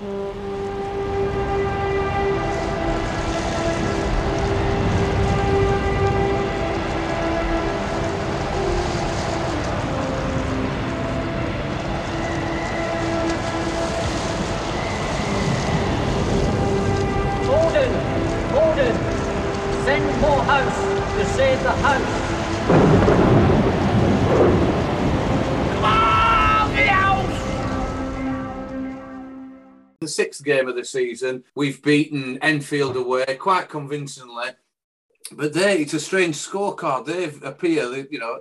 Hum. Sixth game of the season, we've beaten Enfield away quite convincingly. But there, it's a strange scorecard. They appear, they, you know,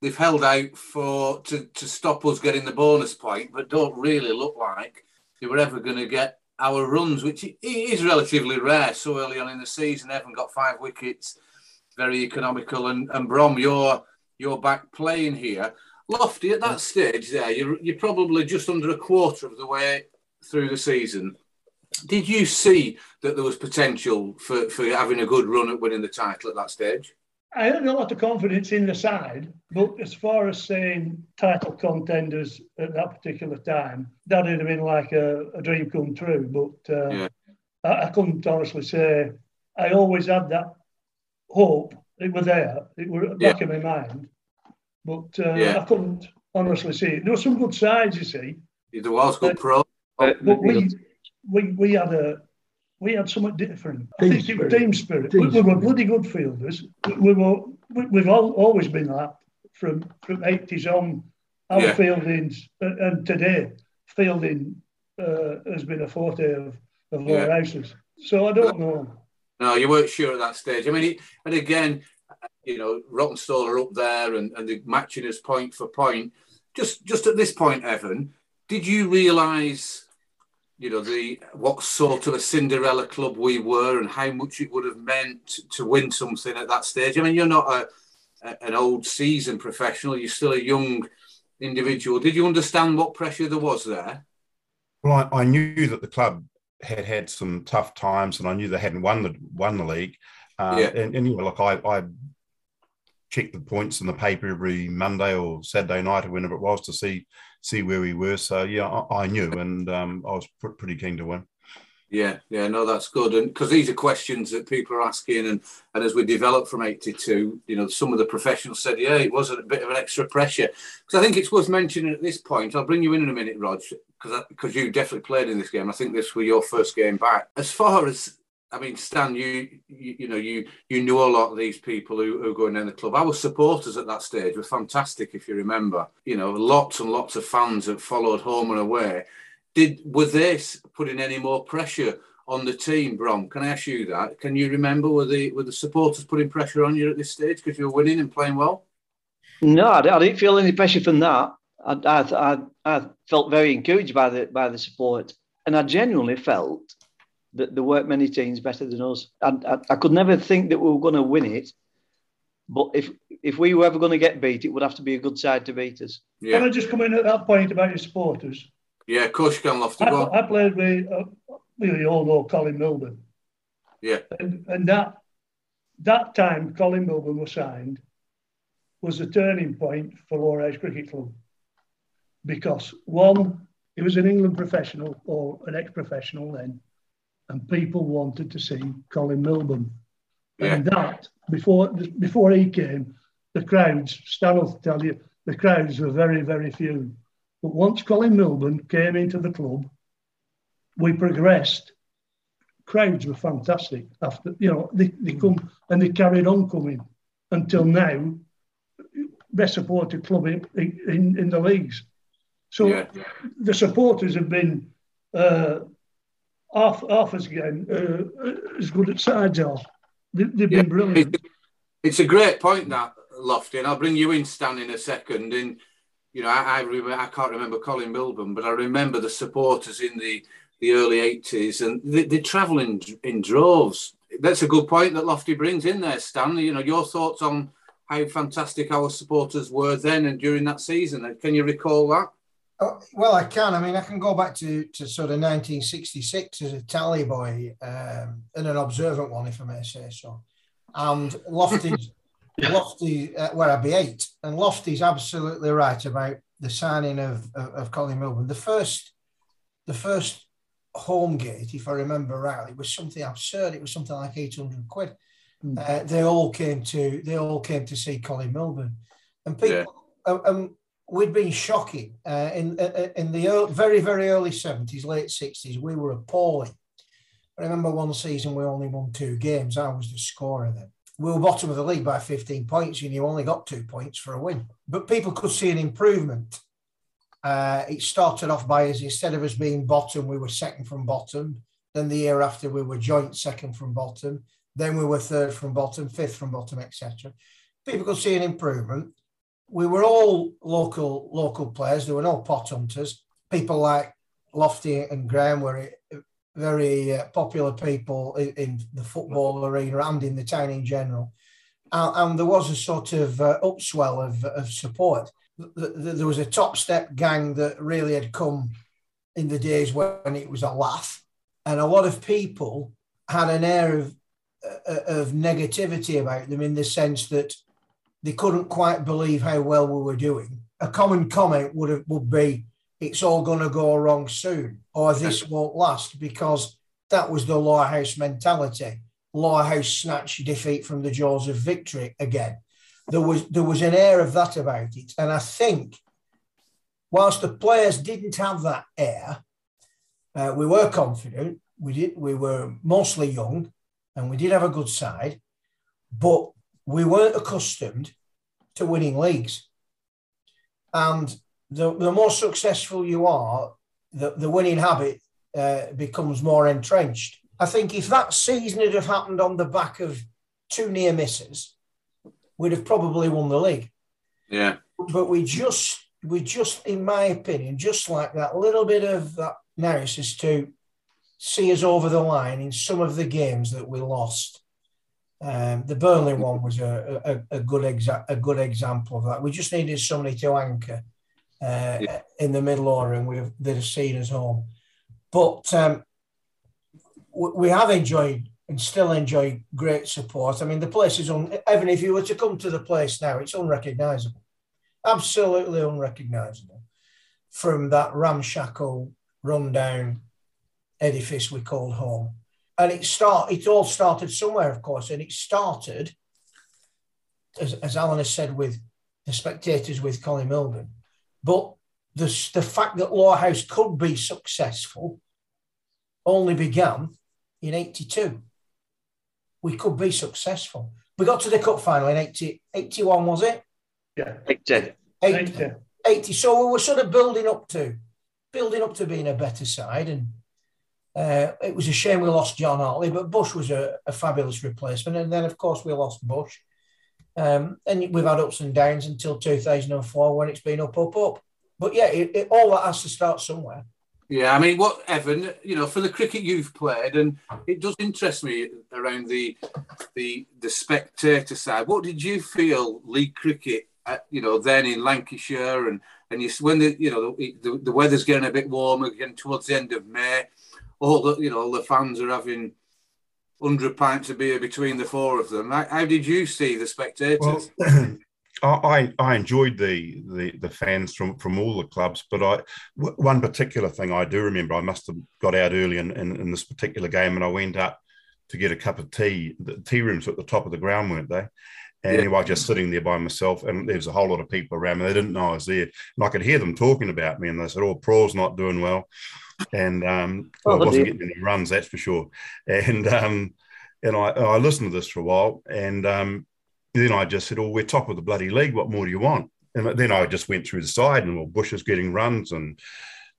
they've held out for to, to stop us getting the bonus point, but don't really look like they were ever going to get our runs, which is relatively rare so early on in the season. Haven't got five wickets, very economical. And, and Brom, you're you're back playing here. Lofty, at that stage there, you're, you're probably just under a quarter of the way through the season. Did you see that there was potential for, for having a good run at winning the title at that stage? I had a lot of confidence in the side, but as far as saying title contenders at that particular time, that would have been like a, a dream come true. But uh, Yeah. I, I couldn't honestly say. I always had that hope. It was there. It was at the back in my mind. But uh, Yeah. I couldn't honestly see it. There were some good sides, you see. There was good pro. But we, we, we had a we had something different. I Team think it was spirit. team spirit. Team we, we were spirit. bloody good fielders. We, we were we, we've all, always been that from from eighties on. Our Yeah. fieldings and, and today fielding uh, has been a forte of of Yeah. our houses. So I don't know. No, you weren't sure at that stage. I mean, it, and again, you know, Rawtenstall are up there and, and they're matching us point for point. Just just at this point, Evan, did you realise, you know, the what sort of a Cinderella club we were and how much it would have meant to win something at that stage? I mean, you're not a, a an old seasoned professional. You're still a young individual. Did you understand what pressure there was there? Well, I, I knew that the club had had some tough times, and I knew they hadn't won the won the league. Um, Yeah. And, and you know, look, I, I checked the points in the paper every Monday or Saturday night or whenever it was to see see where we were. So yeah, I, I knew, and um, I was pr- pretty keen to win. Yeah, yeah, no, that's good. And because these are questions that people are asking, and and as we developed from '82, you know, some of the professionals said, yeah, it was a bit of an extra pressure. Because I think it's worth mentioning at this point. I'll bring you in in a minute, Rog, because because you definitely played in this game. I think this was your first game back. As far as I mean, Stan, you, you you know you you knew a lot of these people who, who were going in the club. Our supporters at that stage were fantastic, if you remember. You know, lots and lots of fans that followed home and away. Did were this putting any more pressure on the team, Brom? Can I ask you that? Can you remember were the were the supporters putting pressure on you at this stage because you were winning and playing well? No, I, didn't feel any pressure from that. I, I, I felt very encouraged by the by the support, and I genuinely felt that there weren't many teams better than us. And I, I could never think that we were going to win it, but if if we were ever going to get beat, it would have to be a good side to beat us. Can I just come in at that point about your supporters? yeah. Of course, you can Lofty. I, Go on. I played with uh, really all know Colin Milburn. Yeah, And, and that that time Colin Milburn was signed was a turning point for Lowerhouse Cricket Club because one, he was an England professional or an ex-professional then, and people wanted to see Colin Milburn. And that before before he came, the crowds, Stan will tell you, the crowds were very, very few. But once Colin Milburn came into the club, we progressed crowds were fantastic after you know they, they come and they carried on coming until now best supported club in, in, in the leagues so Yeah. the supporters have been uh, half, half as again uh, as good at sides are they, they've Yeah. been brilliant It's a great point that Lofty, and I'll bring you in, Stan, in a second. And you know, I I, remember, I can't remember Colin Milburn, but I remember the supporters in the the early eighties, and they, they travel in in droves. That's a good point that Lofty brings in there, Stan. You know, your thoughts on how fantastic our supporters were then and during that season. Can you recall that? Oh, well, I can. I mean, I can go back to, to sort of 1966 as a tally boy um, and an observant one, if I may say so. And Lofty's, Lofty, uh, where I'd be eight, and Lofty's absolutely right about the signing of, of, of Colin Milburn. The first, the first home gate, if I remember rightly, was something absurd. It was something like 800 quid. Mm. Uh, they all came to they all came to see Colin Milburn, and people yeah. um, we'd been shocking uh, in uh, uh, in the early, very very early 70s, late 60s. We were appalling. I remember one season we only won two games. I was the scorer then. We were bottom of the league by 15 points, and you only got two points for a win. But people could see an improvement uh, it started off by us instead of us being bottom, we were second from bottom. Then the year after, we were joint second from bottom. Then we were third from bottom, fifth from bottom, etc. People could see an improvement. We were all local local players. There were no pot hunters. People like Lofty and Graham were very uh, popular people in, in, the football arena and in the town in general. And, and there was a sort of uh, upswell of, of support there was a top step gang that really had come in the days when it was a laugh, and a lot of people had an air of uh, of negativity about them in the sense that they couldn't quite believe how well we were doing. A common comment would have, would be, "It's all going to go wrong soon," or "This won't last," because that was the Lower House mentality. Lower House snatched defeat from the jaws of victory again there was there was an air of that about it, and I think whilst the players didn't have that air, uh, we were confident. We did. We were mostly young, and we did have a good side, but we weren't accustomed to winning leagues. And the, the more successful you are, the, the winning habit uh, becomes more entrenched. I think if that season had have happened on the back of two near misses, we'd have probably won the league. Yeah. But we just, we just, in my opinion, just like that little bit of that narrative to see us over the line in some of the games that we lost. Um, the Burnley one was a, a, a good exa- a good example of that. We just needed somebody to anchor uh, yeah. in the middle order, and we'd have, they'd have seen us home. But um, we have enjoyed and still enjoy great support. I mean, the place is un- even if you were to come to the place now, it's unrecognizable, absolutely unrecognizable from that ramshackle, rundown edifice we called home. And it start it all started somewhere, of course, and it started, as, as Alan has said, with the spectators with Colin Milburn. But the, the fact that Law House could be successful only began in 82 we could be successful. We got to the cup final in 80, 81, was it? Yeah. 80. 80. 80. So we were sort of building up to building up to being a better side. And uh, it was a shame we lost John Hartley, but Bush was a, a fabulous replacement. And then, of course, we lost Bush. Um, and we've had ups and downs until 2004 when it's been up, up, up. But yeah, it, it, all that has to start somewhere. Yeah, I mean, what Evan, you know, for the cricket you've played, and it does interest me around the the the spectator side. What did you feel league cricket, at, you know, then in Lancashire, and and you when the you know the, the weather's getting a bit warmer again towards the end of May, all the you know all the fans are having hundred pints of beer between the four of them. How, how did you see the spectators? Well, I, I enjoyed the, the the fans from from all the clubs, but I one particular thing I do remember I must have got out early in, in, in this particular game, and I went up to get a cup of tea. The tea rooms were at the top of the ground, weren't they? And yeah. anyway, just sitting there by myself, and there was a whole lot of people around me. They didn't know I was there, and I could hear them talking about me. And they said, "Oh, Pro's not doing well," and um, well, oh, I wasn't getting any runs, that's for sure. And um, and I, I listened to this for a while, and um, then I just said, "Oh, we're top of the bloody league. What more do you want?" And then I just went through the side, and well, Bush is getting runs, and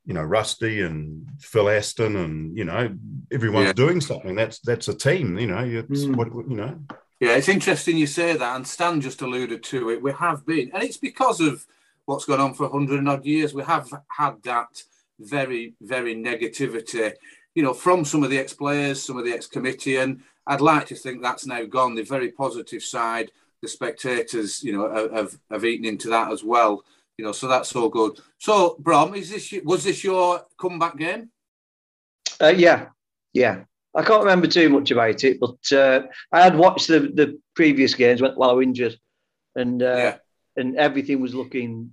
you know, Rusty and Phil Aston, and you know, everyone's yeah. doing something. That's that's a team. You know, it's mm. what you know. Yeah, it's interesting you say that, and Stan just alluded to it. We have been, and it's because of what's gone on for a hundred and odd years. We have had that very, very negativity, you know, from some of the ex-players, some of the ex-committee, and I'd like to think that's now gone. The very positive side, the spectators, you know, have, have eaten into that as well. You know, so that's all good. So, Brom, is this was this your comeback game? Uh, yeah, yeah. I can't remember too much about it, but uh, I had watched the, the previous games while I was injured, and uh, yeah. and everything was looking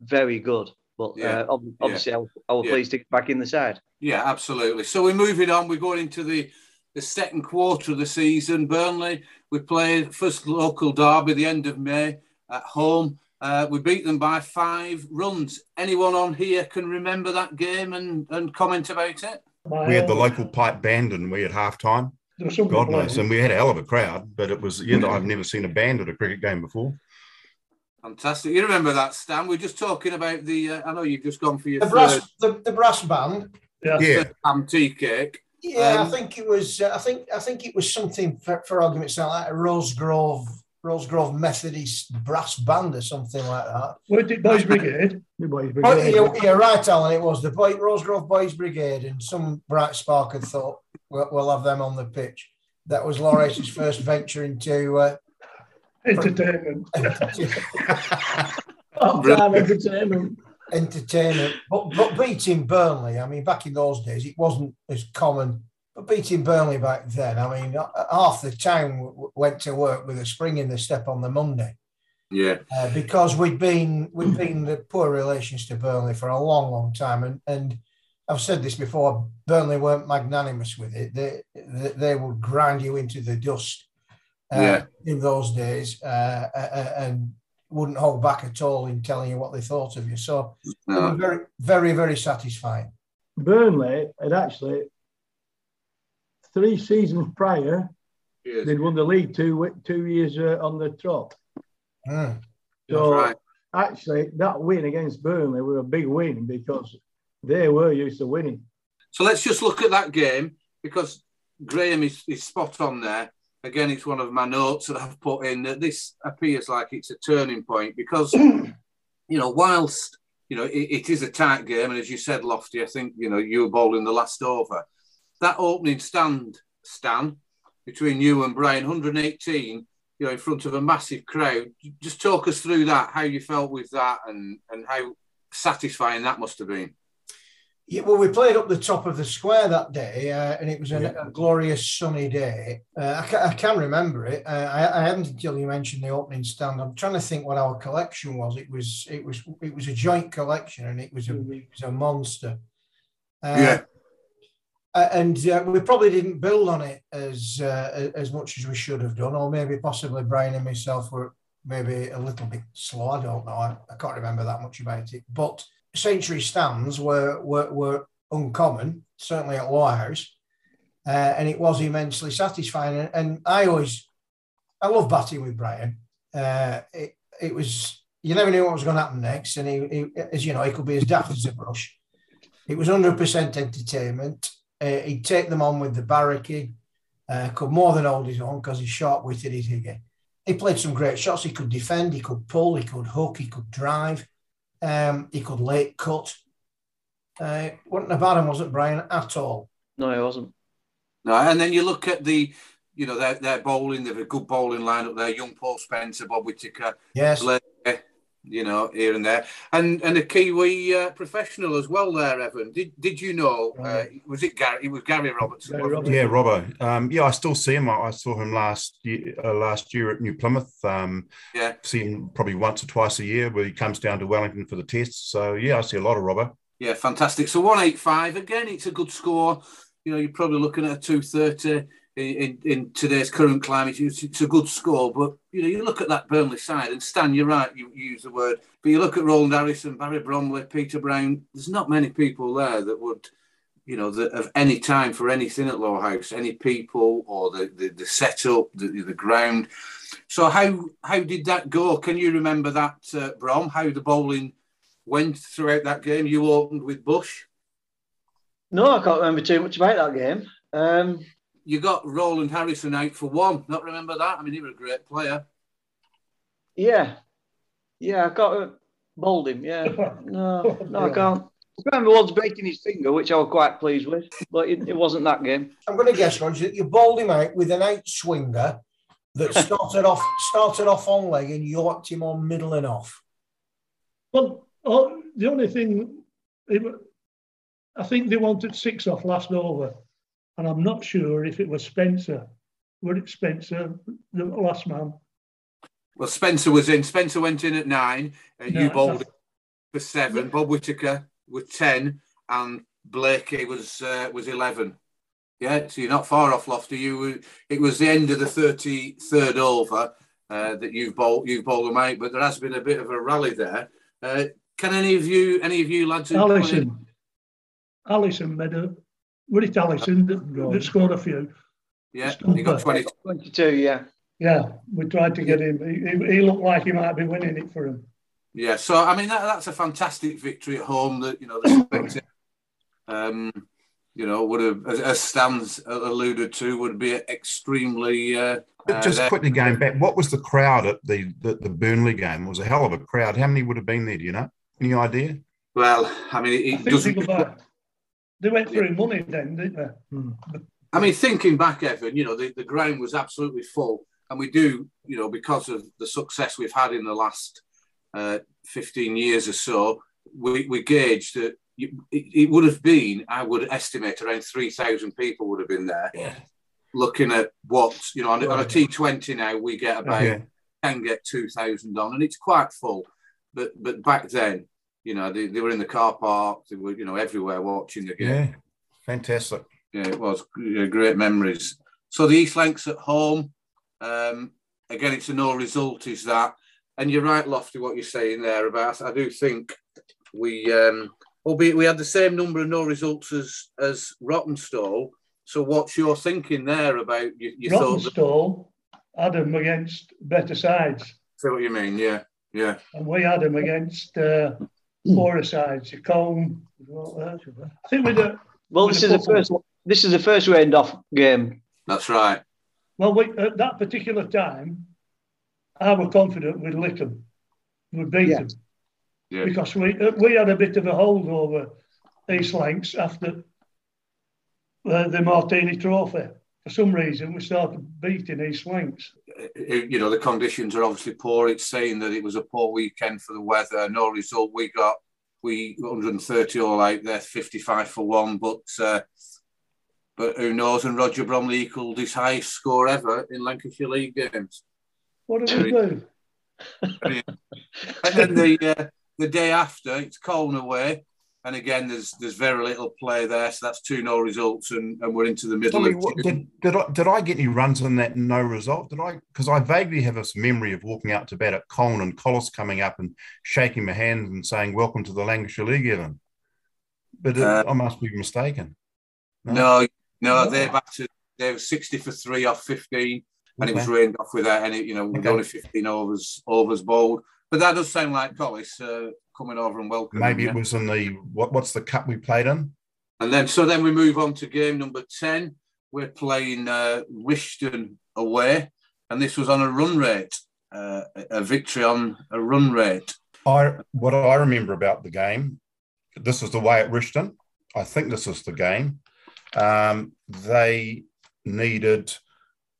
very good. But Yeah. uh, ob- obviously, I, was- I was Yeah. pleased to get back in the side. Yeah, absolutely. So we're moving on. We're going into the the second quarter of the season. Burnley, we played first local derby the end of May at home. Uh, we beat them by five runs. Anyone on here can remember that game and, and comment about it? We had the local pipe band and we had half time. There was some God knows. And we had a hell of a crowd, but it was, you know, I've never seen a band at a cricket game before. Fantastic. You remember that, Stan? We're just talking about the. Uh, I know you've just gone for your The third brass, the, the brass band. Yeah. Yeah. ham tea cake. Yeah, Um, I think it was. Uh, I think I think it was something for, for argument's sake, like a Rose Grove Rose Grove Methodist brass band or something like that. Weren't it Boys Brigade? The Boys Oh, Brigade. yeah, yeah, right, Alan. It was the Boy, Rose Grove Boys Brigade, and some bright spark had thought we'll, we'll have them on the pitch. That was Lawrence's first venture into. Uh, Entertainment. Half-time entertainment. entertainment. But but beating Burnley, I mean, back in those days, it wasn't as common. But beating Burnley back then, I mean, uh, half the town w- w- went to work with a spring in the step on the Monday Yeah. uh, because we'd been we'd been the poor relations to Burnley for a long, long time, and and I've said this before. Burnley weren't magnanimous with it. They they, they would grind you into the dust. Uh, Yeah. In those days, uh, uh, uh, and wouldn't hold back at all in telling you what they thought of you. So it No. was very, very, very satisfying. Burnley had actually three seasons prior Cheers. they'd won the league two two years uh, on the trot. Mm. So Right. actually, that win against Burnley was a big win because they were used to winning. So let's just look at that game because Graham is, is spot on there. Again, it's one of my notes that I've put in that this appears like it's a turning point because, you know, whilst, you know, it, it is a tight game, and as you said, Lofty, I think, you know, you were bowling the last over. That opening stand, Stan, between you and Brian, 118, you know, in front of a massive crowd. Just talk us through that, how you felt with that and, and how satisfying that must have been. Yeah, well, we played up the top of the square that day, uh, and it was a, a glorious sunny day. Uh, I, ca- I can remember it. Uh, I, I hadn't until you mentioned the opening stand. I'm trying to think what our collection was. It was it was it was a joint collection, and it was a it was a monster. Uh, Yeah. and uh, we probably didn't build on it as uh, as much as we should have done, or maybe possibly Brian and myself were maybe a little bit slow. I don't know. I, I can't remember that much about it. But century stands were were, were uncommon, certainly at Wires, uh, and it was immensely satisfying. And, and I always, I love batting with Brian. Uh, it, it was you never knew what was going to happen next, and he, he, as you know, he could be as daft as a brush. It was hundred percent entertainment. Uh, he'd take them on with the barricade. Uh, could more than hold his own because he's sharp-witted. He's again. He played some great shots. He could defend. He could pull. He could hook. He could drive. Um, he could late cut. Uh, wasn't a bad one, was it, Brian? At all. No, it wasn't. No, and then you look at the, you know, their, their bowling, they've a good bowling lineup there. Young Paul Spencer, Bob Whittaker, Yes. Blair, you know, here and there. And and a Kiwi uh, professional as well there, Evan. Did did you know, uh, was it Gary? It was Gary Robertson. Gary Robertson. Yeah, Robbo. Um, yeah, I still see him. I, I saw him last year, uh, last year at New Plymouth. Um, Yeah. see him probably once or twice a year where he comes down to Wellington for the tests. So yeah, I see a lot of Robbo. Yeah, fantastic. So 185, again, it's a good score. You know, you're probably looking at a 230 in, in, in today's current climate. It's, it's a good score. But, you know, you look at that Burnley side, and Stan, you're right, you, you use the word. But you look at Roland Harrison, Barry Bromley, Peter Brown, there's not many people there that would, you know, that of any time for anything at Low House, any people or the, the, the setup, the, the ground. So how how did that go? Can you remember that, uh, Brom, how the bowling went throughout that game? You opened with Bush. No, I can't remember too much about that game. Um, You got Roland Harrison out for one. Not remember that? I mean, he was a great player. yeah, yeah, I got uh, bowled him. Yeah, no, no, I can't. I remember once breaking his finger, which I was quite pleased with, but it, it wasn't that game. I'm going to guess, Roger, that you bowled him out with an eight swinger that started off started off on leg and yorked him on middle and off. Well, oh, the only thing, it, I think they wanted six off last over, and I'm not sure if it was Spencer. Was it Spencer, the last man? Well, Spencer was in. Spencer went in at nine. Uh, No, you bowled. for seven. Bob Whitaker with ten, and Blakey was uh, was eleven. Yeah, so you're not far off, Lofty. You it was the end of the thirty third over uh, that you've bowled you've bowled them out, but there has been a bit of a rally there. Uh, can any of you any of you lads? Allison, Allison made a. Was it Allison that, that scored a few? Yeah, he got 20. 22, yeah. Yeah, we tried to get him. He, he, looked like he might be winning it for him. Yeah, so I mean that, that's a fantastic victory at home. That you know the um, you know would have, as, as Stan's alluded to, would be extremely. Uh, Just uh, quickly going back, what was the crowd at the, the the Burnley game? It was a hell of a crowd. How many would have been there? Do you know? Any idea? Well, I mean, it, I doesn't. They went through money then, didn't they? Hmm. I mean, thinking back, Evan, you know, the, the ground was absolutely full. And we do, you know, because of the success we've had in the last uh, 15 years or so, we, we gauged that it, it, would have been, I would estimate, around 3,000 people would have been there. Yeah. Looking at what, you know, on, on a T20 now, we get about, Yeah. can get 2,000 on, and it's quite full. But but back then, you know, they, they were in the car park, they were, you know, everywhere watching the game. Yeah, fantastic. Yeah, it was great memories. So the East Lancs at home. Um, again, it's a no result, is that? And you're right, Lofty, what you're saying there about. I do think we, um, albeit we had the same number of no results as as Rawtenstall. So what's your thinking there about you? you thought that, Rawtenstall had them against better sides, see what you mean? Yeah, yeah. and we had them against uh, poorer sides. Colne. I think we do. Well, this is the first. This is the first rained off game. That's right. Well, we, at that particular time, I was confident we'd lick them, we'd beat Yeah. them, Yeah. because we uh, we had a bit of a hold over East Lancs after uh, the Martini Trophy. For some reason, we started beating East Lancs. Uh, you know the conditions are obviously poor. It's saying that it was a poor weekend for the weather. No result. We got we 130 all out there, 55 for one. But uh, but who knows? And Roger Bromley equalled his highest score ever in Lancashire League games. What did we do? And then the uh, the day after, it's Colne away, and again there's there's very little play there. So that's two no results, and, and we're into the middle of what, did, did, I, did I get any runs on that no result? Did I? Because I vaguely have this memory of walking out to bat at Colne and Collis coming up and shaking my hand and saying, Welcome to the Lancashire League, Evan. But it, Uh, I must be mistaken. No, no, they're back to they were 60 for three off 15, and it was rained off without any, you know, Okay. only 15 overs overs bowled. But that does sound like Collis uh, coming over and welcoming. Maybe yeah. it was in the what? What's the cup we played in? And then, so then we move on to game number 10. We're playing uh, Rishton away, and this was on a run rate, uh, a victory on a run rate. I what I remember about the game, this is the way at Rishton. I think this is the game. Um, they needed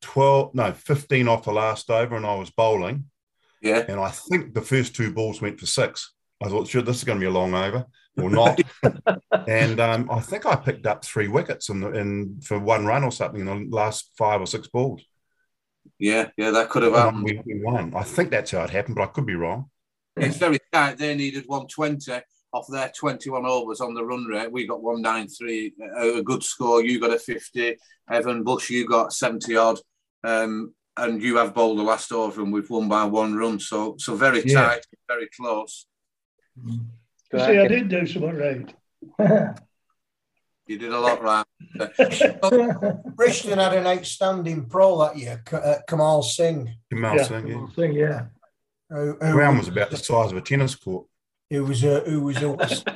12, no, 15 off the last over, and I was bowling. Yeah. And I think the first two balls went for six. I thought, sure, this is going to be a long over or not. and um, I think I picked up three wickets in, the, in for one run or something in the last five or six balls. Yeah, yeah, that could have happened. we, we won. I think that's how it happened, but I could be wrong. It's very tight. They needed 120 off their 21 overs on the run rate. We got 193, a, a good score. You got a 50. Evan Bush, you got 70 odd. Um, and you have bowled the last over and we've won by one run. So so very Yeah. tight, very close. You see, I did do something right. You did a lot right. Rishton had an outstanding pro that year, uh, Kamal Singh, Kamal Yeah. Singh, yeah. thing, yeah. who, who, ground was about the size of a tennis court. who was a who was a West,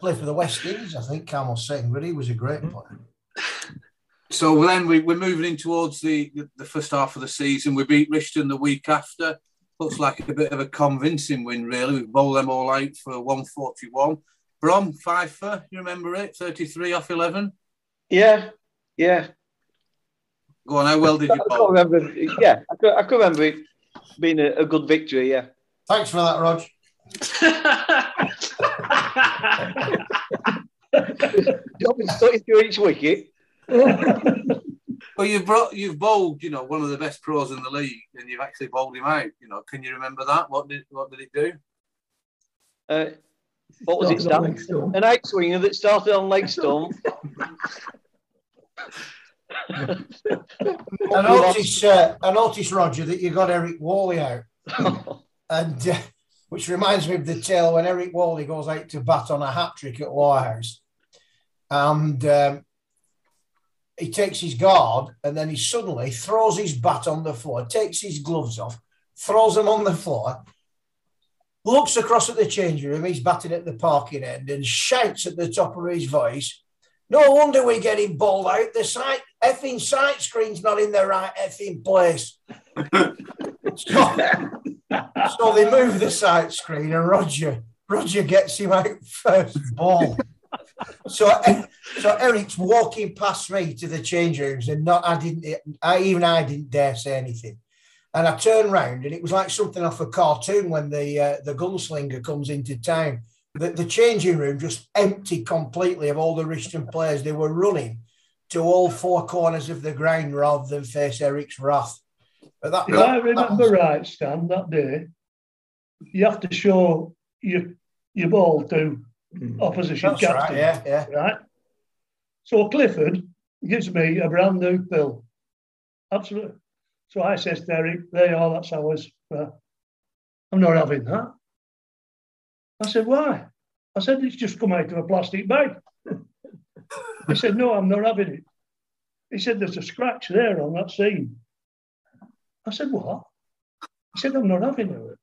played for the West Indies, I think. Kamal Singh, but he was a great player. So then we, we're moving in towards the, the first half of the season. We beat Rishton the week after. Looks like a bit of a convincing win, really. We bowled them all out for 141. Brom, five for, you remember it? 33 off 11. Yeah, yeah. Go on, how well did you can't bowl? remember. Yeah, I could, I could remember it being a, a good victory. Yeah. Thanks for that, Rog. Jumping straight through each wicket. Well, you've brought, you've bowled, you know, one of the best pros in the league, and you've actually bowled him out. You know, can you remember that? What did what did it do? Uh, what was it, Started on Stan? Legstone. An eight swinger that started on Legstone. I noticed, uh, I noticed, Roger, that you got Eric Wally out, and uh, which reminds me of the tale when Eric Wally goes out to bat on a hat trick at Lowerhouse, and um, he takes his guard, and then he suddenly throws his bat on the floor, takes his gloves off, throws them on the floor, looks across at the changing room, he's batting at the parking end, and shouts at the top of his voice. No wonder we're getting bowled out. The sight effing sight screen's not in the right effing place. so, so they move the sight screen and Roger Roger gets him out first ball. So, so Eric's walking past me to the change rooms, and not I didn't. I even I didn't dare say anything. And I turned round, and it was like something off a cartoon when the uh, the gunslinger comes into town. The, the changing room just emptied completely of all the Richmond players. They were running to all four corners of the ground rather than face Eric's wrath. But that, If that- I that remember was- right, Stan, that day, you have to show your your ball to Mm. opposition that's captain. right. Yeah, yeah. right? So Clifford gives me a brand new bill. Absolutely. So I says to Eric, there you are, that's ours. Right. I'm not having that. I said, why? I said, it's just come out of a plastic bag. he said, no, I'm not having it. He said, there's a scratch there on that seam. I said, what? He said, I'm not having it.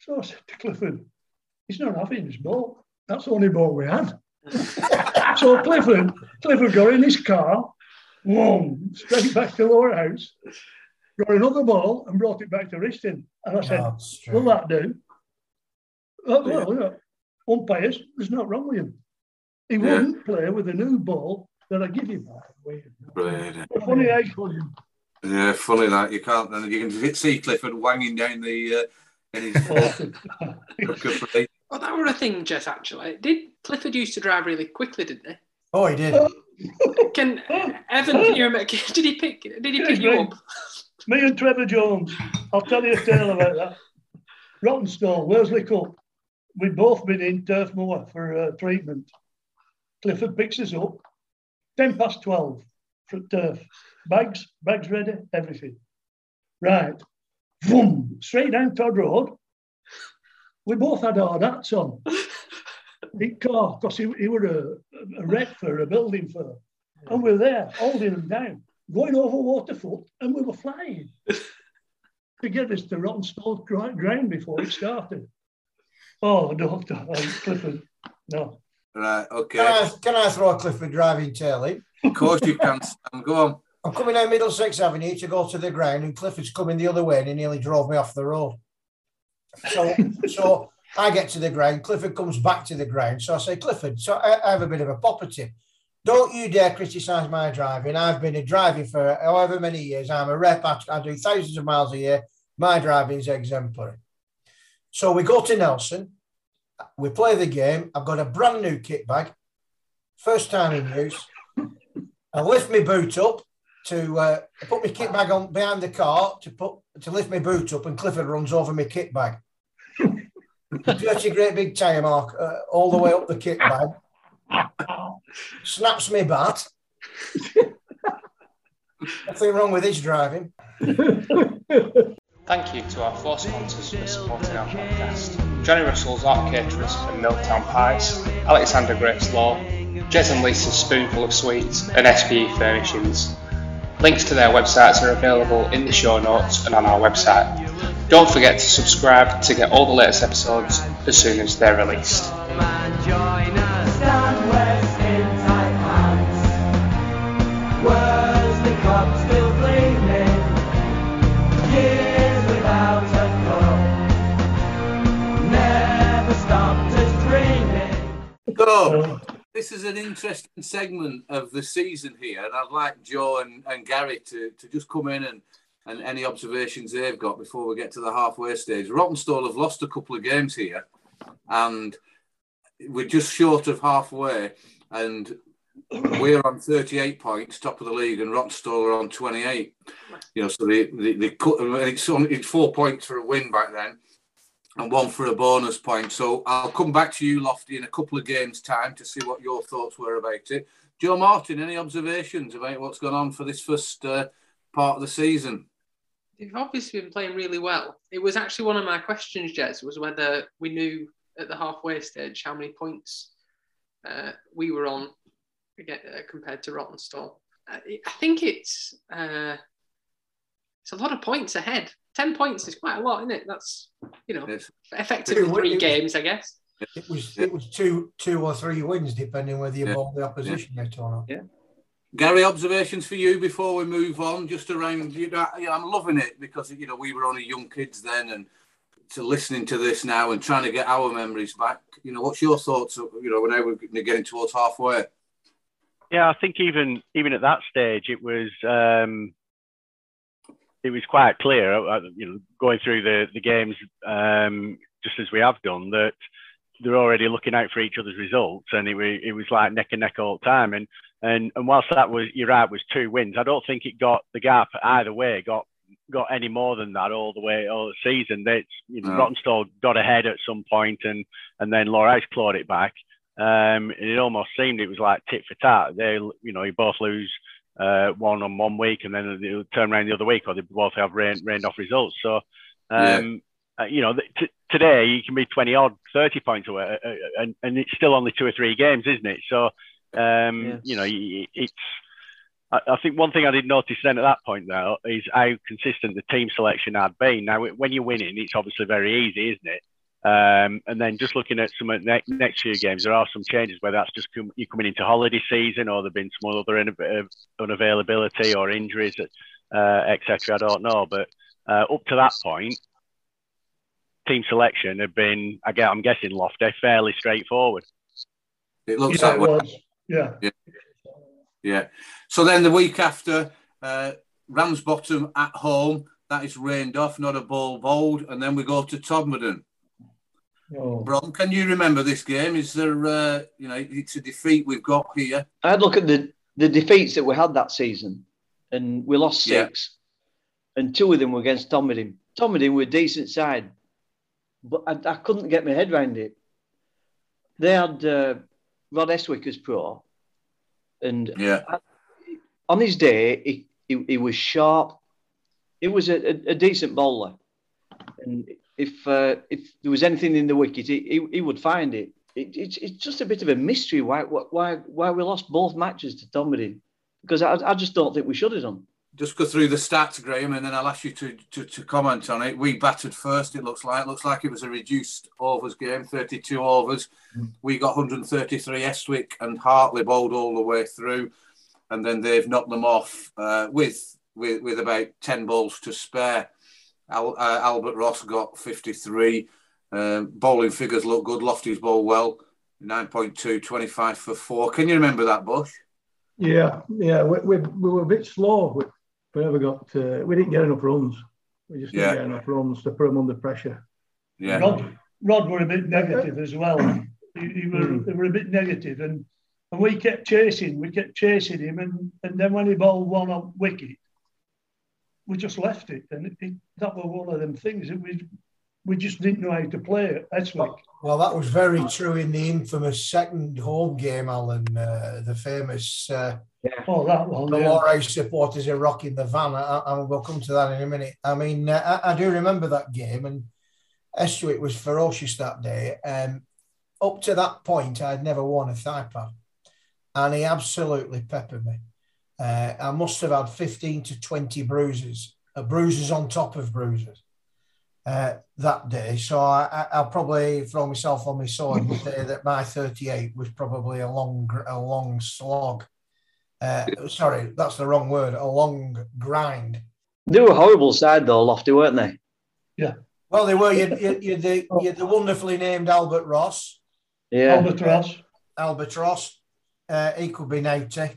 So I said to Clifford, he's not having his ball. That's the only ball we had. so Clifford, Clifford got in his car, whoa, straight back to Lower House, got another ball and brought it back to Rishton. And I said, that's Will true. that do? Oh, well, yeah. umpires, there's not wrong with him. He Yeah. wouldn't play with a new ball that I give him. Brilliant. Funny how Yeah, funny that you can't. And you can see Clifford wanging down the uh, in his for. Oh, that were a thing, Jess, actually. Did Clifford used to drive really quickly, didn't they? Oh, he did. Can Evan, can you did he pick did he pick you up? Me and Trevor Jones, I'll tell you a tale about that. Rawtenstall, Worsley Cup. We'd both been in Turf Moor for uh, treatment. Clifford picks us up, 10 past 12 for turf. Bags, bags ready, everything. Right. Boom, straight down Todd Road. We both had our hats on. Big car, because he, he were a, a rep for a building firm. And we we're there, holding them down, going over Waterfoot, and we were flying to get us to Rawtenstall ground before it started. Oh, no, no, Clifford, no. Right, Can okay. I, can I throw a Clifford driving tail in? Of course you can. Sam. Go on. I'm coming down Middlesex Avenue to go to the ground, and Clifford's coming the other way, and he nearly drove me off the road. So, so I get to the ground. Clifford comes back to the ground. So I say, Clifford, so I, I have a bit of a pop at him. Don't you dare criticise my driving. I've been a driving for however many years. I'm a rep. I, I do thousands of miles a year. My driving's exemplary. So we go to Nelson. We play the game. I've got a brand new kit bag, first time in use. I lift my boot up to uh, put my kit bag on behind the car to put to lift my boot up, and Clifford runs over my kit bag. Dirty great big tire mark uh, all the way up the kit bag. Snaps me bat. Nothing wrong with his driving. Thank you to our four sponsors for supporting our podcast. Johnny Russell's Art Caterers and Milltown Pies, Alexander Grace Law, Jez and Lisa's Spoonful of Sweets, and SPE Furnishings. Links to their websites are available in the show notes and on our website. Don't forget to subscribe to get all the latest episodes as soon as they're released. So, this is an interesting segment of the season here, and I'd like Joe and, and Gary to, to just come in and, and any observations they've got before we get to the halfway stage. Rawtenstall have lost a couple of games here, and we're just short of halfway, and we're on 38 points, top of the league, and Rawtenstall are on 28. You know, so they, they, they cut, it's, it's four points for a win back then. and one for a bonus point. So I'll come back to you, Lofty, in a couple of games' time to see what your thoughts were about it. Joe Martin, any observations about what's gone on for this first uh, part of the season? They've obviously been playing really well. It was actually one of my questions, Jez, was whether we knew at the halfway stage how many points uh, we were on again, uh, compared to Rawtenstall. Uh, I think it's uh, it's a lot of points ahead. Ten points is quite a lot, isn't it? That's you know Yes. effectively It was- three games, I guess. It was it was two two or three wins depending whether you Yeah. bought the opposition yet or not. Gary, observations for you before we move on, just around. You know, I'm loving it because you know we were only young kids then, and to listening to this now and trying to get our memories back. You know, what's your thoughts? Of, you know, now we're getting towards halfway. Yeah, I think even even at that stage, it was um, it was quite clear, uh, you know, going through the the games um, just as we have done that they're already looking out for each other's results, and it it was like neck and neck all the time. And and and whilst that was you're right, was two wins. I don't think it got the gap either way. Got got any more than that all the way all the season. That you know, No. Rawtenstall got ahead at some point, and and then Lorehouse clawed it back. Um, and it almost seemed it was like tit for tat. They, you know, you both lose uh, one on one week, and then they'll turn around the other week, or they both have rain, rained off results. So, um, uh, you know, t- today you can be twenty odd, thirty points away, uh, uh, and, and it's still only two or three games, isn't it? So, um, Yes. you know, y- it's. I I think one thing I did notice then at that point though is how consistent the team selection had been. Now, when you're winning, it's obviously very easy, isn't it? Um, and then just looking at some of the next, next few games, there are some changes, whether that's just come, you're coming into holiday season or there have been some other unav- uh, unavailability or injuries, uh, etc. I don't know. But uh, up to that point, team selection had been, again, I'm guessing Lofty, fairly straightforward. It looks Yeah, that it way. Was. Yeah. Yeah. So then the week after, uh, Ramsbottom at home. That is rained off, not a ball bowled, and then we go to Todmorden. Oh. Brom, can you remember this game? Is there, uh, you know, it's a defeat we've got here. I'd look at the, the defeats that we had that season, and we lost Yeah. six, and two of them were against Todmorden. Todmorden were a decent side, but I, I couldn't get my head around it. They had uh, Rod Estwick as pro, and Yeah. on his day, he, he, he was sharp. He was a, a, a decent bowler, and if uh, if there was anything in the wicket, he, he, he would find it. it it's, it's just a bit of a mystery why why why we lost both matches to Todmorden, because I, I just don't think we should have done. Just go through the stats, Graham, and then I'll ask you to, to, to comment on it. We batted first, it looks like. It looks like it was a reduced overs game, 32 overs. We got 133 Estwick and Hartley bowled all the way through. And then they've knocked them off uh, with, with with about 10 balls to spare. Al, uh, Albert Ross got 53. Um, bowling figures look good. Lofty's bowl well. 9.2, 25 for four. Can you remember that, Bush? Yeah, yeah. We, we, we were a bit slow. We, we never got. Uh, we didn't get enough runs. We just didn't Yeah. get enough runs to put them under pressure. Yeah. Rod, Rod were a bit negative as well. He, he were, they were a bit negative, and and we kept chasing. We kept chasing him, and and then when he bowled one on wicket, we just left it, and it, it, that was one of them things that we we just didn't know how to play it. That's like Well, that was very true in the infamous second home game, Alan. Uh, the famous uh, oh that one. the yeah. Supporters are rocking the van. I, I, we'll come to that in a minute. I mean, uh, I, I do remember that game, and Estwick was ferocious that day. Um, up to that point, I'd never worn a thigh pad, and he absolutely peppered me. Uh, I must have had 15 to 20 bruises, uh, bruises on top of bruises uh, that day. So I, I, I'll probably throw myself on my sword and say that my 38 was probably a long, a long slog. Uh, sorry, that's the wrong word. A long grind. They were a horrible side though, Lofty, weren't they? Yeah. Well, they were. You, you, you, the, you, the wonderfully named Albert Ross. Yeah. Albert Ross. Albert Ross. Uh, he could be 90.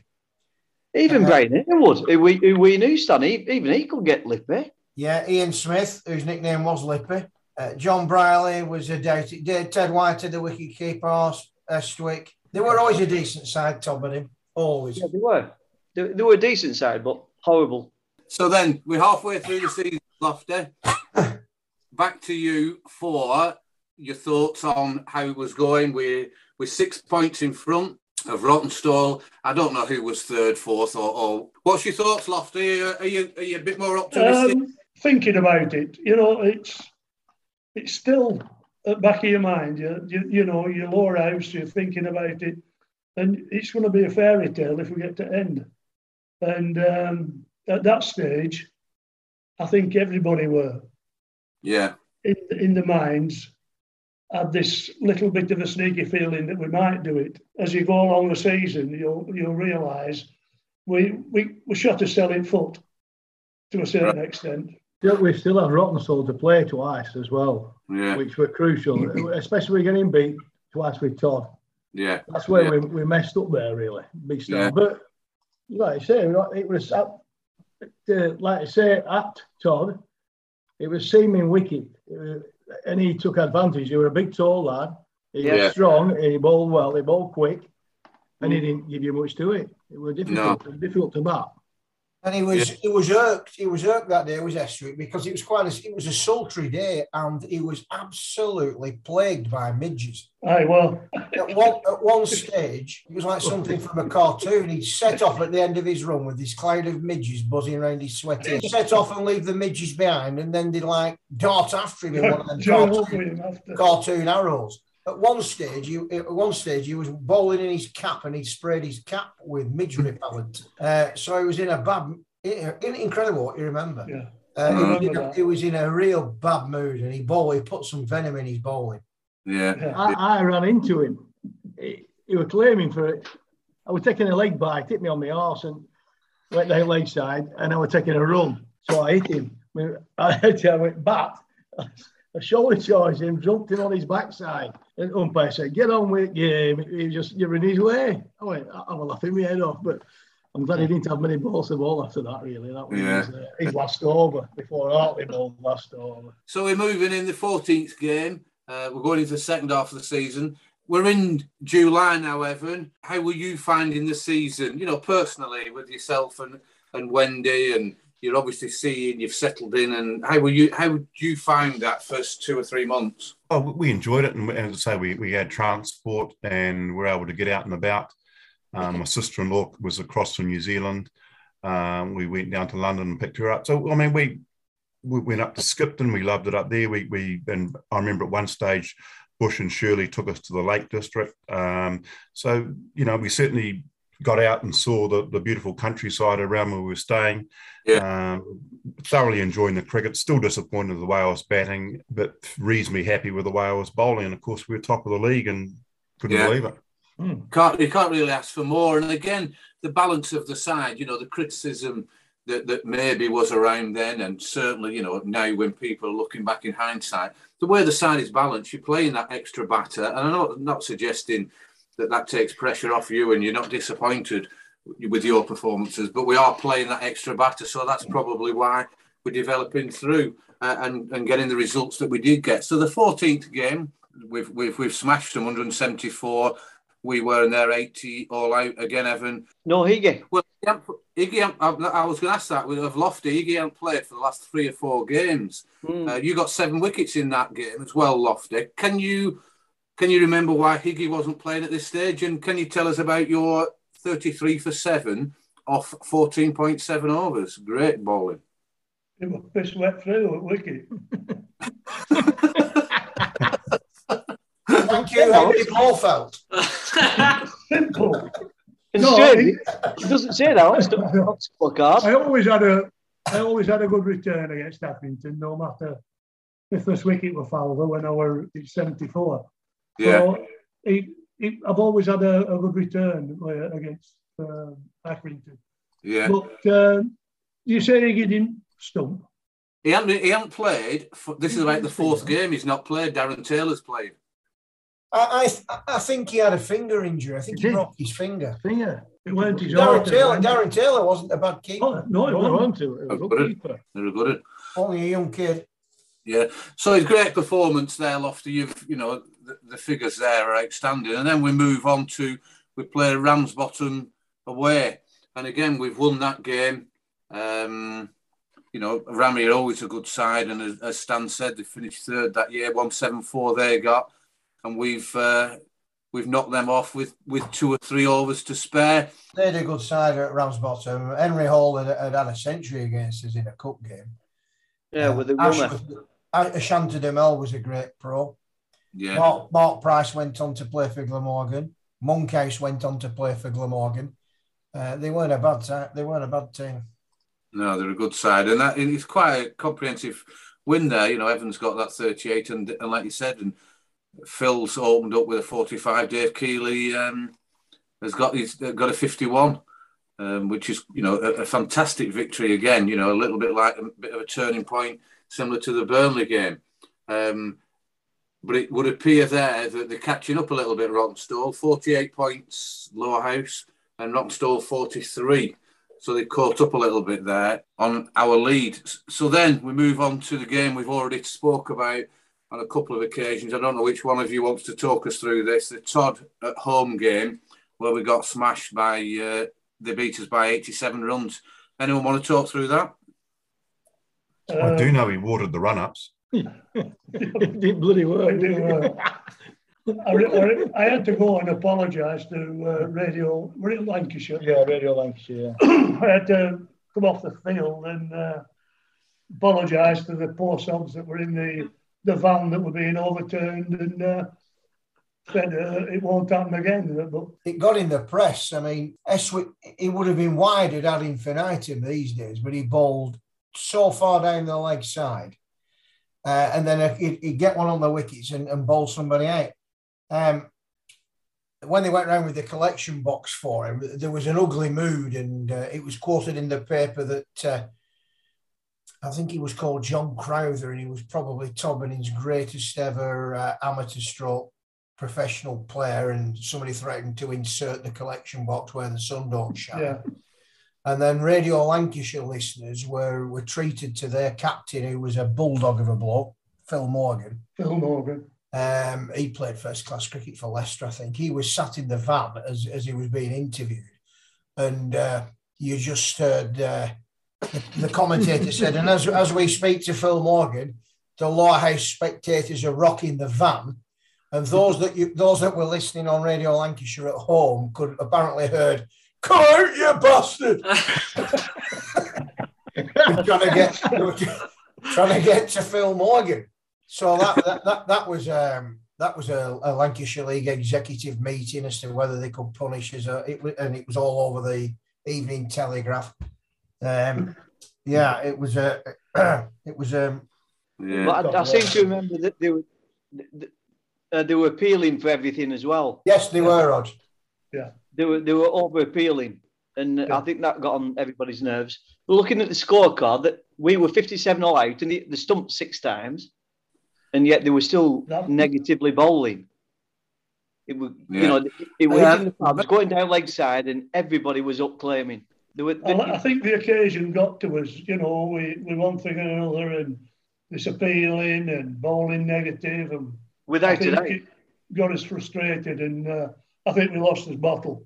Even Uh, Brian Harewood, who we, who we knew, Stan, he, even he could get lippy. Yeah, Ian Smith, whose nickname was Lippy. Uh, John Briley was a doubted. Ted White, the wicket keeper, Estwick. They were always a decent side, Todmorden. Always. Yeah, they were. They, they were a decent side, but horrible. So then we're halfway through the season, Lofty. back to you for your thoughts on how it was going. We're, we're six points in front of Rawtenstall. I don't know who was third, fourth, or, or what's your thoughts, Lofty? Are, are you are you a bit more optimistic? Um, thinking about it, you know, it's it's still at back of your mind. You, you, you know, your lower house, you're thinking about it, and it's going to be a fairy tale if we get to end. And um, at that stage, I think everybody were yeah in in the minds had this little bit of a sneaky feeling that we might do it. As you go along the season, you'll you'll realise we we we shot a selling foot to a certain right. extent. We still have Rawtenstall to play twice as well, yeah. which were crucial, especially we're getting beat twice with Todd. Yeah, that's where yeah. we, we messed up there really, big. Yeah. But like I say, it was uh, like I say at Todd, it was seeming wicked. Was, and he took advantage. He was a big, tall lad. He yeah. was strong. He bowled well. He bowled quick, and he didn't give you much to it. It was difficult. No. difficult to bat. And he was yeah. he was irked. He was irked that day. It was Estwick because it was quite a it was a sultry day, and he was absolutely plagued by midges. Aye, well, at one at one stage, it was like something from a cartoon. He'd set off at the end of his run with this cloud of midges buzzing around his sweaty. He'd set off and leave the midges behind, and then they'd like dart after him in one of them cartoon, cartoon arrows. At one stage, you at one stage he was bowling in his cap and he sprayed his cap with midge repellent. Uh, so he was in a bad, incredible. What you remember? Yeah. Uh, he, was in a, he was in a real bad mood and he bowled. He put some venom in his bowling. Yeah. I, I ran into him. He, he, was claiming for it. I was taking a leg bite, hit me on my arse and went down leg side, and I was taking a run. So I hit him. I, hit him, I went back. I shoulder charged him, jumped him on his backside. And umpire said, Get on with it, game. He just, you're in his way. I went, I was laughing my head off. But I'm glad he didn't have many balls of ball after that, really. That was yeah. his, uh, his last over before Hartley bowled last over. So we're moving in the 14th game. Uh, we're going into the second half of the season. We're in July now, Evan. How were you finding the season? You know, personally, with yourself and, and Wendy and you're obviously seeing you've settled in and how were you how did you find that first two or three months? Oh we enjoyed it and as i say we, we had transport and we're able to get out and about. Um, my sister-in-law was across from new zealand. Um, we went down to london and picked her up. So i mean we we went up to skipton. We loved it up there. We we and i remember at one stage bush and shirley took us to the lake district. Um, so you know we certainly got out and saw the, the beautiful countryside around where we were staying. Yeah. Um, thoroughly enjoying the cricket. Still disappointed with the way I was batting, but reasonably happy with the way I was bowling. And of course, we were top of the league and couldn't Yeah. believe it. can't you can't really ask for more and again the balance of the side you know the criticism that, that maybe was around then and certainly you know now when people are looking back in hindsight the way the side is balanced you're playing that extra batter and i'm not, not suggesting that that takes pressure off you and you're not disappointed with your performances. But we are playing that extra batter, so that's probably why we're developing through uh, and and getting the results that we did get. So the 14th game, we've we've we've smashed them 174. We were in there 80 all out again, Evan. No, Higgy. Well, Iggy, I was going to ask that with of Lofty. Iggy hasn't played for the last three or four games. Mm. Uh, you got seven wickets in that game as well, Lofty. Can you can you remember why Higgy wasn't playing at this stage? And can you tell us about your 33 for seven off 14.7 overs? Great bowling. It was fish wet through at wicket. Thank you, Henry Blofeld. Simple. It's No, strange. It doesn't say that on the scorecard. I always had a I always had a good return against Accrington, no matter if this wicket were fouled or when I were at 74. Yeah. So it, it, I've always had a, a good return uh, against uh, Accrington. Yeah. But um, you say he didn't stump. He hasn't, he hasn't played. For, this is about the fourth game. He's not played. Darren Taylor's played. I, I, I think he had a finger injury. I think he broke his finger. Finger. It weren't his Darren order, Taylor, wasn't it? Darren Taylor wasn't a bad keeper. Oh, no, he wasn't. wasn't. It was a Good. goalkeeper. They're good. Only a young kid. Yeah. So his great performance there, Lofty. You've you know the, the figures there are outstanding, and then we move on to we play Ramsbottom away, and again we've won that game. Um, you know, Rami are always a good side, and as, as Stan said, they finished third that year, one seven four they got, and we've uh, we've knocked them off with with two or three overs to spare. They had a good side at Ramsbottom. Henry Hall had, had had a century against us in a cup game. Yeah, with the Ash runner. was- Ash- Ashantha de Mel was a great pro. Yeah, Mark, Mark Price went on to play for Glamorgan. Monkhouse went on to play for Glamorgan. Uh, they weren't a bad team. They weren't a bad team. no, they're a good side, and that it's quite a comprehensive win there. You know, Evans got that thirty eight, and and like you said, and Phil's opened up with a forty five. Dave Keeley um, has got he's got a fifty one. Um, which is, you know, a, a fantastic victory again. You know, a little bit like a bit of a turning point, similar to the Burnley game. Um, but it would appear there that they're catching up a little bit. Rawtenstall, 48 points, Lowerhouse, and Rawtenstall 43. So they caught up a little bit there on our lead. So then we move on to the game we've already spoke about on a couple of occasions. I don't know which one of you wants to talk us through this. The Todd at home game where we got smashed by uh, they beat us by 87 runs. Anyone want to talk through that? I do know he watered the run ups. It did bloody work. It did work. I, re- I had to go and apologise to uh, Radio, were it Lancashire? Yeah, Radio Lancashire. Yeah. I had to come off the field and uh, apologise to the poor sods that were in the, the van that were being overturned and uh, said uh, it won't happen again. But It got in the press. I mean, Estwick, he would have been wide at ad infinitum these days, but he bowled so far down the leg side. Uh, and then he'd get one on the wickets and, and bowl somebody out. Um, when they went round with the collection box for him, there was an ugly mood, and uh, it was quoted in the paper that uh, I think he was called John Crowther, and he was probably Tobin's greatest ever uh, amateur stroke professional player, and somebody threatened to insert the collection box where the sun don't shine. yeah, And then Radio Lancashire listeners were, were treated to their captain, who was a bulldog of a bloke, Phil Morgan. Phil Morgan. Um, he played first class cricket for Leicester, I think. He was sat in the van as, as he was being interviewed. And uh, you just heard uh, the, the commentator said, and as, as we speak to Phil Morgan, the Lowerhouse spectators are rocking the van. And those that you, those that were listening on Radio Lancashire at home could apparently heard, "Come out, you bastard!" Trying to get trying to get to Phil Morgan. So that that, that, that was um, that was a, a Lancashire League executive meeting as to whether they could punish us. Uh, it, wa- and it was all over the Evening Telegraph. Um, yeah, it was a it was um, Yeah. But I, I seem to remember that they were th- uh, they were appealing for everything as well. yes, they were Rod. They were they were over appealing, and uh, I think that got on everybody's nerves. But looking at the scorecard, that we were fifty-seven all out, and they, they stumped six times, and yet they were still That- negatively bowling. It was, Yeah. you know, it, it was Yeah. in the pads, going down leg side, and everybody was up claiming. They were, they, I, I think the occasion got to us, you know, we, we one thing and another and this appealing and bowling negative and without think a doubt. it got us frustrated and uh, I think we lost this battle.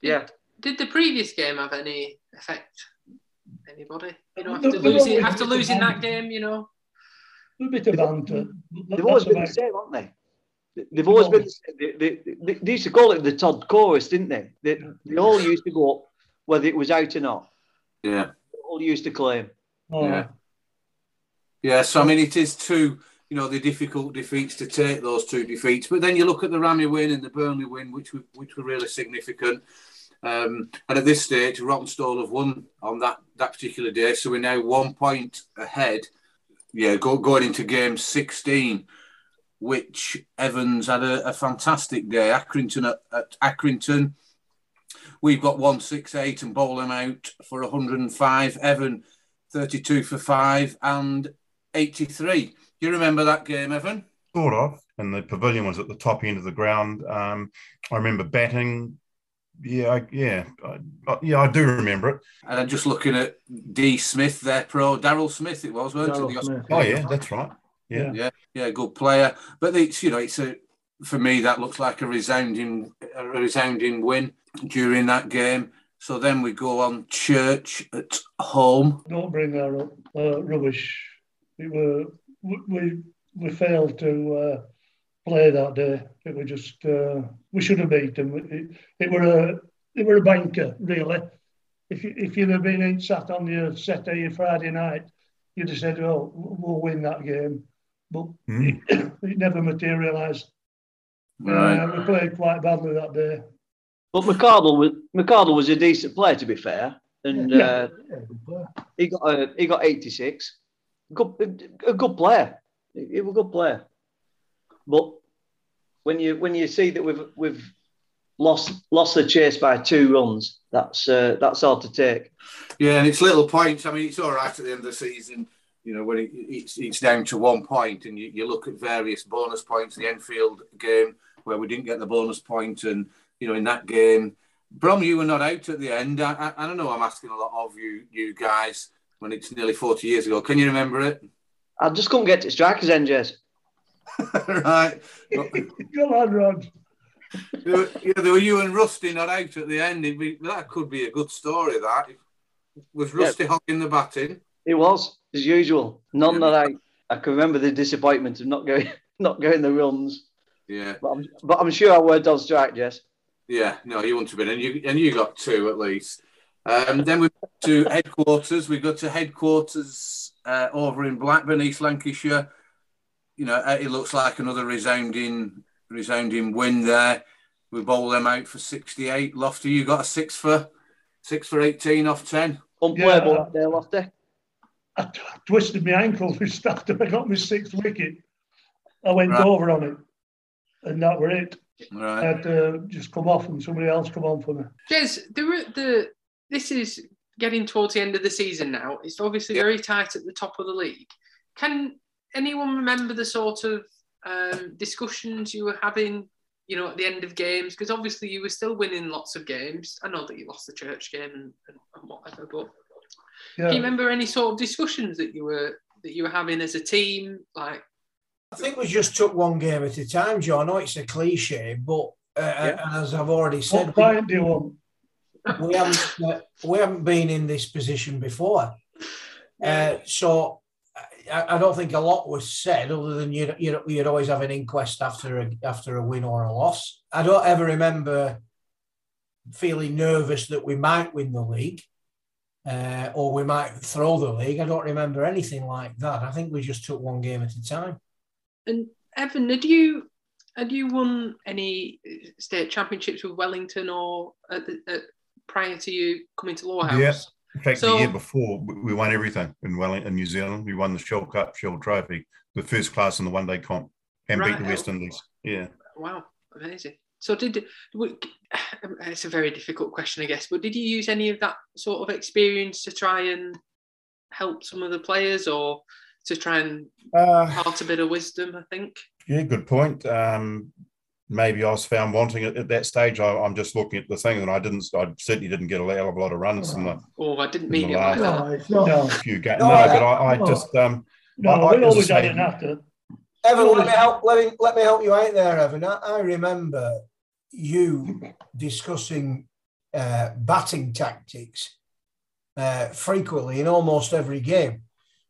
Yeah. Did the previous game have any effect? Anybody? You know, There- after there losing always after losing that game, you know. A bit of banter. They've always been the same, haven't they? They've always been. They, they, they, they used to call it the Todd chorus, didn't they? They, they all used to go up, whether it was out or not. Yeah. They all used to claim. about- Yeah. Yeah, so I mean, it is two, you know, the difficult defeats to take those two defeats. But then you look at the Rami win and the Burnley win, which were, which were really significant. Um, and at this stage, Rawtenstall have won on that, that particular day. So we're now one point ahead. Yeah, go, going into game 16, which Evans had a, a fantastic day. Accrington at, at Accrington. We've got 168 and bowl him out for 105. Evan 32 for five and 83. Do you remember that game, Evan? Sort of. And the pavilion was at the top end of the ground. Um, I remember batting. Yeah, I, yeah, I, I- yeah. I do remember it. And I'm just looking at D. Smith, their pro, Daryl Smith, it was, weren't it? The Oh yeah, that's right. Yeah. yeah, yeah, good player. But it's you know, it's a for me that looks like a resounding, a resounding win during that game. So then we go on church at home. Don't bring that up. Uh, rubbish. We were we we failed to uh, play that day. It was just uh, we should have beaten. It, it were a it were a banker really. If you if you'd have been in, sat on your set your Friday night, you'd have said, "Well, we'll win that game," but Mm. it, it never materialised. Right. Uh, we played quite badly that day. But McCardle was McCardle was a decent player, to be fair, and Yeah. uh, Yeah, he got uh, he got 86. Good, a good player. He, was a good player. But when you when you see that we've we've lost lost the chase by two runs, that's uh, that's hard to take. Yeah, and it's little points. I mean, it's all right at the end of the season, you know, when it, it's, it's down to one point and you, you look at various bonus points, the Enfield game where we didn't get the bonus point and, you know, in that game, Brom, you were not out at the end. I, I, I don't know, I'm asking a lot of you you guys when it's nearly 40 years ago. Can you remember it? I just couldn't get to strikers end, Jez. right. Well, Come on, Rod. there, were, yeah, there were you and Rusty not out at the end. It'd be, that could be a good story, that. Was Rusty hogging the batting? It was as usual. None that I I can remember the disappointment of not going not going the runs. Yeah. But I'm, but I'm sure I were on strike, Jess. Yeah, no, you wouldn't have been, and you and you got two at least. Um, then we go to headquarters. We go to headquarters uh, over in Blackburn, East Lancashire. You know, it looks like another resounding, resounding win there. We bowl them out for sixty-eight. Lofty, you got a six for six for eighteen off ten. Unplayable Yeah. that day, Lofty. I t- twisted my ankle just after I got my sixth wicket. I went Right. over on it, and that were it. I had to just come off and somebody else come on for me. Jez, the, the this is getting towards the end of the season now. It's obviously Yeah. very tight at the top of the league. Can anyone remember the sort of um, discussions you were having, you know, at the end of games? Because obviously you were still winning lots of games. I know that you lost the church game and, and, and whatever, but Yeah. can you remember any sort of discussions that you were that you were having as a team? Like, I think we just took one game at a time, Joe. I know it's a cliche, but uh, and as I've already said, What client do you want? We haven't uh, we haven't been in this position before. Uh, so I, I don't think a lot was said other than you'd, you'd, you'd always have an inquest after a, after a win or a loss. I don't ever remember feeling nervous that we might win the league uh, or we might throw the league. I don't remember anything like that. I think we just took one game at a time. and Evan, had you had you won any state championships with Wellington or at the, at, prior to you coming to Lowerhouse? Yeah. In fact, So- the year before, we won everything in Wellington, New Zealand. We won the Shell Cup, Shell Trophy, the first class in the one day comp, and beat the Right. West Indies. Yeah. Wow, amazing. So did it's a very difficult question, I guess, but did you use any of that sort of experience to try and help some of the players, or to try and Uh, impart a bit of wisdom? I think. yeah, good point. Um, maybe I was found wanting at, at that stage. I, I'm just looking at the thing, and I didn't. I certainly didn't get a hell of a lot of runs in the Oh, I didn't mean the it last- that. No, it's not. No, few games. No, No, I- but I, I just um, no, I- I- we always had say- an after. Evan, let me help. Let me let me help you out there, Evan. I, I remember you discussing uh, batting tactics uh, frequently in almost every game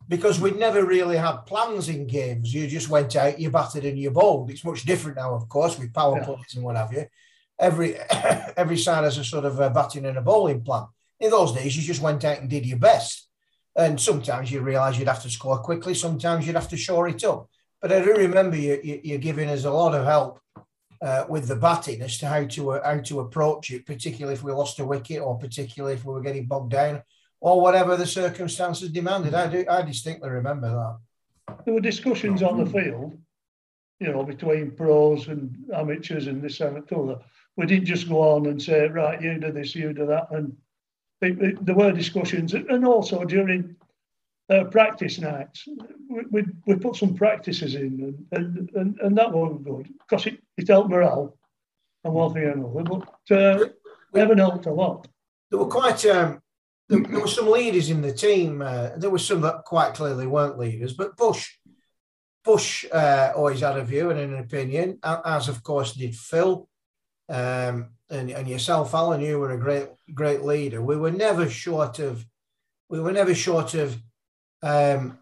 because we'd never really had plans in games. You just went out, you batted, and you bowled. It's much different now, of course, with power Yeah. plays and what have you. Every every side has a sort of a batting and a bowling plan. In those days, you just went out and did your best. And sometimes you realise you'd have to score quickly. Sometimes you'd have to shore it up. But I do remember you, you, you giving us a lot of help uh, with the batting as to how to uh, how to approach it, particularly if we lost a wicket or particularly if we were getting bogged down or whatever the circumstances demanded. I do I distinctly remember that. There were discussions on the field, you know, between pros and amateurs and this and that. other. We didn't just go on and say, right, you do this, you do that. And it, it- there were discussions. And also during uh, practice nights, we, we, we put some practices in and, and, and, and that was good because it, it helped morale and one thing and another. But uh, Evan helped a lot. There were quite um, there, there were some leaders in the team. Uh, there were some that quite clearly weren't leaders, but Bush Bush uh, always had a view and an opinion, as of course did Phil. Um, and, and yourself, Alan, you were a great great leader. We were never short of we were never short of um,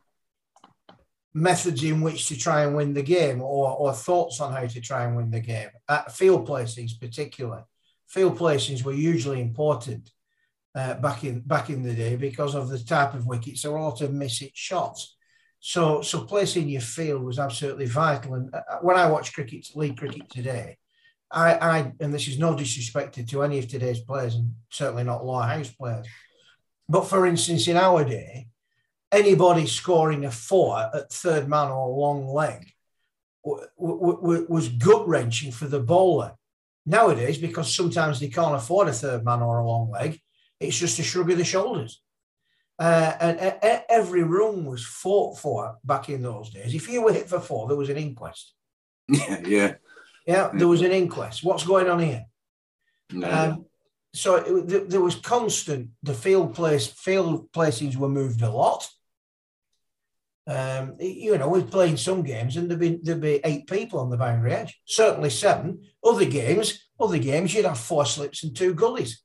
methods in which to try and win the game or, or thoughts on how to try and win the game. At field placings, particularly, field placings were usually important uh, back in back in the day because of the type of wickets. Were a lot of miss it shots. So, so placing your field was absolutely vital. And uh, when I watch cricket, league cricket today, I, I, and this is no disrespect to any of today's players, and certainly not Lowerhouse players, but for instance, in our day, anybody scoring a four at third man or long leg w- w- was gut wrenching for the bowler. Nowadays, because sometimes they can't afford a third man or a long leg, it's just a shrug of the shoulders. Uh, and every run was fought for back in those days. If you were hit for four, there was an inquest. Yeah, yeah. Yeah, there was an inquest. What's going on here? No. Um, so it, there was constant. The field place field placings were moved a lot. Um, you know, we're playing some games and there'd be there'd be eight people on the boundary edge. Certainly seven. Other games, other games, you'd have four slips and two gullies.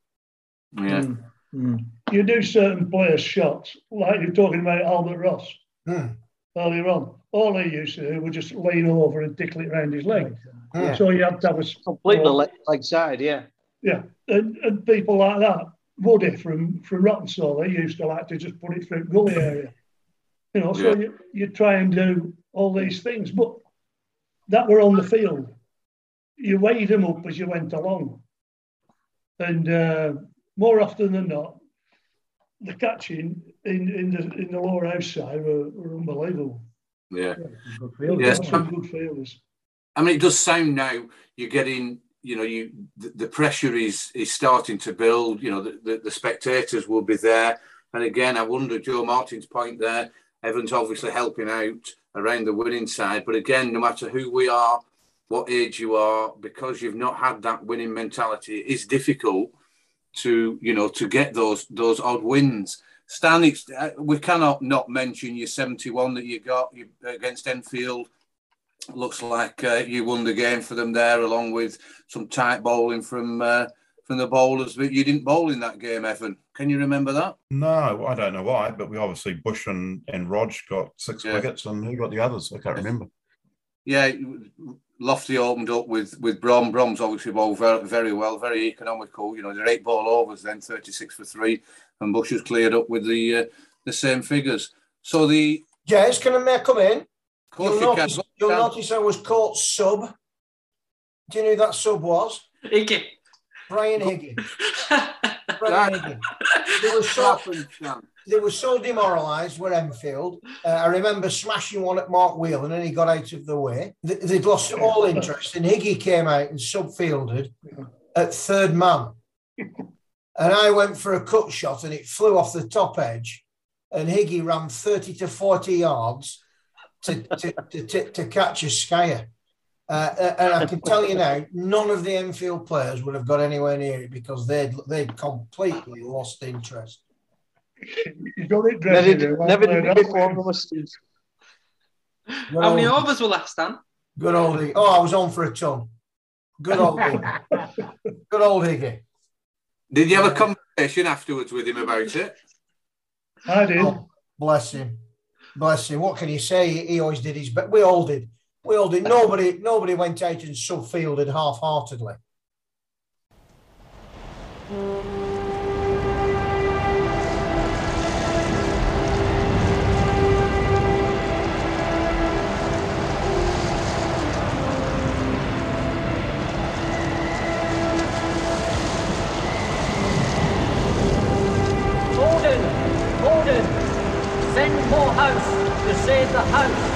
Yeah. Mm. Mm. You do certain players' shots, like you're talking about Albert Ross mm. earlier on. All he used to do was just lean over and tickle it around his leg. Yeah. So you had to have a completely leg, leg side, yeah. Yeah, and, and people like that, Woody from from Rawtenstall, they used to like to just put it through gully area. You know, so yeah. you, you try and do all these things, but that were on the field. You weighed them up as you went along. And uh, more often than not, the catching in, in the in the Lowerhouse side were, were unbelievable. Yeah. Good fielders. Yes. Good fielders. I mean, it does sound now you're getting, you know, you the, the pressure is is starting to build. You know, the, the, the, spectators will be there. And again, I wonder, Joe Martin's point there, Evan's obviously helping out around the winning side. But again, no matter who we are, what age you are, because you've not had that winning mentality, it is difficult to, you know, to get those those odd wins. Stan, uh, we cannot not mention your 71 that you got against Enfield. Looks like uh, you won the game for them there, along with some tight bowling from uh, from the bowlers. But you didn't bowl in that game, Evan. Can you remember that? No, I don't know why. But we obviously Bush and and Rog got six yeah. wickets, and who got the others? I can't remember. Yeah, Lofty opened up with with Brom. Brom's obviously bowled very, very well, very economical. You know, they're eight ball overs, then thirty six for three, and Bush has cleared up with the uh, the same figures. So the Jez, can I come in? You'll, notice, you'll notice I was caught sub. Do you know who that sub was? Higgy. Brian Higgy. Brian Higgy. They were so, they were so demoralised with Enfield. Uh, I remember smashing one at Mark Wheel and then he got out of the way. They'd lost all interest and Higgy came out and subfielded at third man. And I went for a cut shot and it flew off the top edge. And Higgy ran 30 to 40 yards to, to, to, to, catch a skyer. Uh, uh, and I can tell you now, none of the Enfield players would have got anywhere near it because they'd they'd completely lost interest. You got it, never, did, never did before. How many overs were left, Stan? Good old Higgy. Oh, I was on for a ton. Good old Higgy. Good old Higgy. Did you have a conversation afterwards with him about it? I did. Oh, bless him bless him. What can you say? He always did his best. We all did. We all did. Nobody, nobody went out and subfielded half-heartedly. Gordon, Gordon, send more house to save the house.